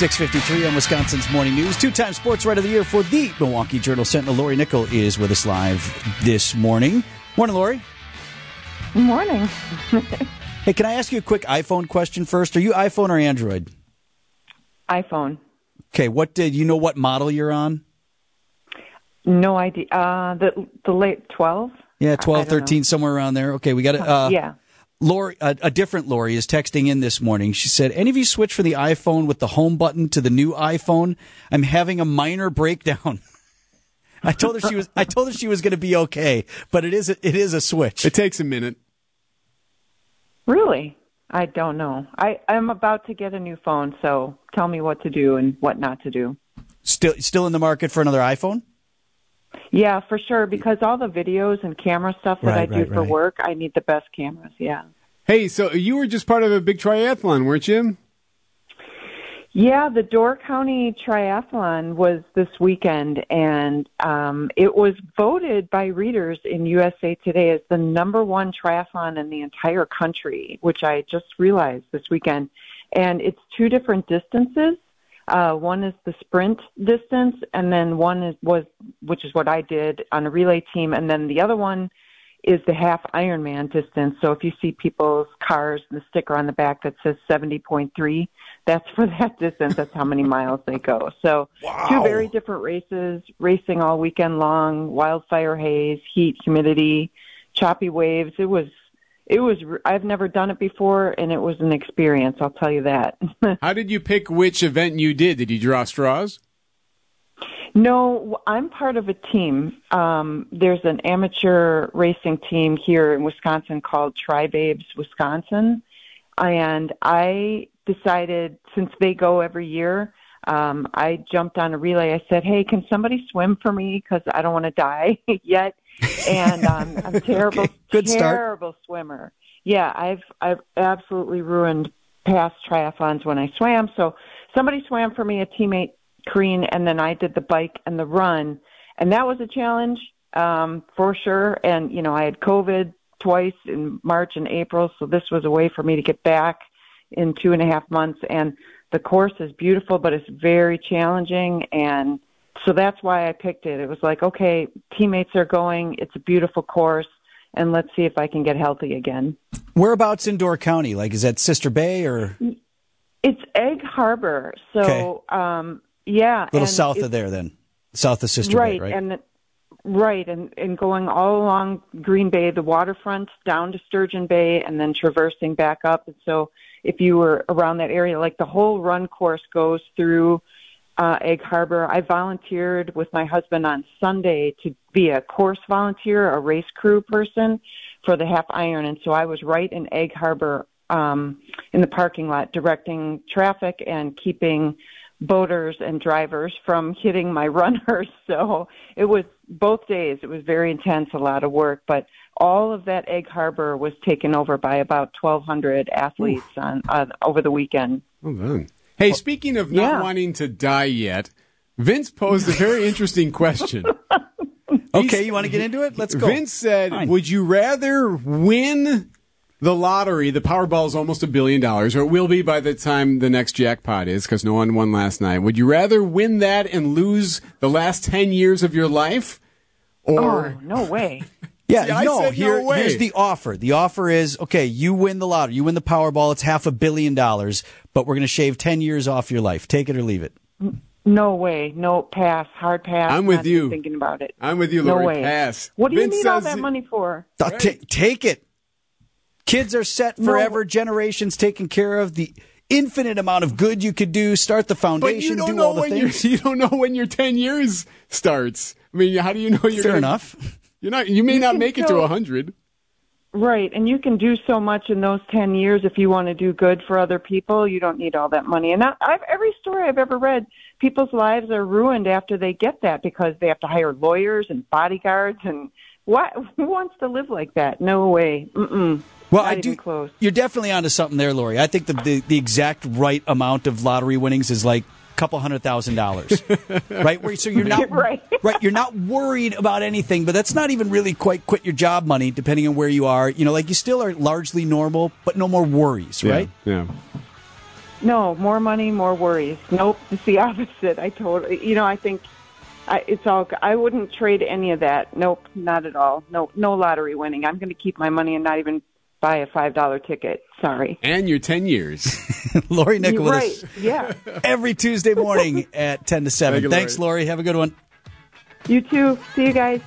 653 on Wisconsin's Morning News. Two-time Sports Writer of the Year for the Milwaukee Journal Sentinel. Lori Nickel is with us live this morning. Morning, Lori. Good morning. hey, can I ask you a quick iPhone question first? Are you iPhone or Android? iPhone. Okay, what did you know what model you're on? No idea. Uh, the the late 12? Yeah, 12, 13, somewhere around there. Okay, we got it. Uh, yeah. Lori, a, a, different Lori is texting in this morning. She said, "Any of you switch from the iPhone with the home button to the new iPhone? I'm having a minor breakdown." I told her she was. I told her she was going to be okay, but it is. A, it is a switch. It takes a minute. Really, I don't know. I I'm about to get a new phone, so tell me what to do and what not to do. Still, still in the market for another iPhone? Yeah, for sure. Because all the videos and camera stuff that right, I do right, for right. work, I need the best cameras. Yeah. Hey, so you were just part of a big triathlon, weren't you? Yeah, the Door County Triathlon was this weekend, and um, it was voted by readers in USA Today as the number one triathlon in the entire country, which I just realized this weekend. And it's two different distances. Uh, one is the sprint distance, and then one is was which is what I did on a relay team, and then the other one is the half Ironman distance. So if you see people's cars, and the sticker on the back that says seventy point three, that's for that distance. That's how many miles they go. So wow. two very different races, racing all weekend long, wildfire haze, heat, humidity, choppy waves. It was it was I've never done it before and it was an experience, I'll tell you that. How did you pick which event you did? Did you draw straws? No, I'm part of a team. Um, there's an amateur racing team here in Wisconsin called Tri Babes Wisconsin, and I decided since they go every year, um, I jumped on a relay. I said, "Hey, can somebody swim for me? Because I don't want to die yet." And um, I'm a terrible, okay. Good terrible start. swimmer. Yeah, I've I've absolutely ruined past triathlons when I swam. So somebody swam for me, a teammate, Kareen, and then I did the bike and the run, and that was a challenge um, for sure. And you know, I had COVID twice in March and April, so this was a way for me to get back in two and a half months. And the course is beautiful, but it's very challenging and so that's why I picked it. It was like, okay, teammates are going. It's a beautiful course, and let's see if I can get healthy again. Whereabouts in Door County? Like, is that Sister Bay or? It's Egg Harbor. So, okay. um, yeah, a little south of there, then south of Sister right, Bay, right? And the, right, and and going all along Green Bay, the waterfront, down to Sturgeon Bay, and then traversing back up. And so, if you were around that area, like the whole run course goes through uh, Egg Harbor. I volunteered with my husband on Sunday to be a course volunteer, a race crew person for the half iron. And so I was right in Egg Harbor um, in the parking lot directing traffic and keeping boaters and drivers from hitting my runners. So it was both days. It was very intense, a lot of work, but all of that Egg Harbor was taken over by about 1,200 athletes on, uh, over the weekend. Well done. Hey, speaking of not yeah. wanting to die yet, Vince posed a very interesting question. okay, you want to get into it? Let's go. Vince said, Fine. "Would you rather win the lottery? The Powerball is almost a billion dollars, or it will be by the time the next jackpot is, because no one won last night. Would you rather win that and lose the last ten years of your life, or oh, no way." Yeah, See, no, here, no here's the offer. The offer is okay, you win the lottery, you win the Powerball, it's half a billion dollars, but we're going to shave 10 years off your life. Take it or leave it. No way. No pass. Hard pass. I'm with you. Thinking about it. I'm with you, Lori. No way. Pass. What do you need all that money for? Uh, t- take it. Kids are set forever. No. Generations taken care of. The infinite amount of good you could do. Start the foundation. But you don't do know all the when things. You don't know when your 10 years starts. I mean, how do you know you're fair gonna, enough? You're not. You may you not make it to a hundred. Right, and you can do so much in those ten years if you want to do good for other people. You don't need all that money. And I, I've, every story I've ever read, people's lives are ruined after they get that because they have to hire lawyers and bodyguards and what? Who wants to live like that? No way. Mm-mm. Well, Not I do. Close. You're definitely onto something there, Lori. I think the, the the exact right amount of lottery winnings is like couple hundred thousand dollars, right? Where, so you're not right. right. You're not worried about anything, but that's not even really quite quit your job money, depending on where you are. You know, like you still are largely normal, but no more worries, right? Yeah. No, more money, more worries. Nope, it's the opposite. I totally, you know, I think I, it's all. I wouldn't trade any of that. Nope, not at all. No, no lottery winning. I'm going to keep my money and not even buy a five dollar ticket. Sorry. And your ten years. Lori Nicholas. Right? Yeah. Every Tuesday morning at ten to seven. Thank you, Thanks, Lori. Lori. Have a good one. You too. See you guys.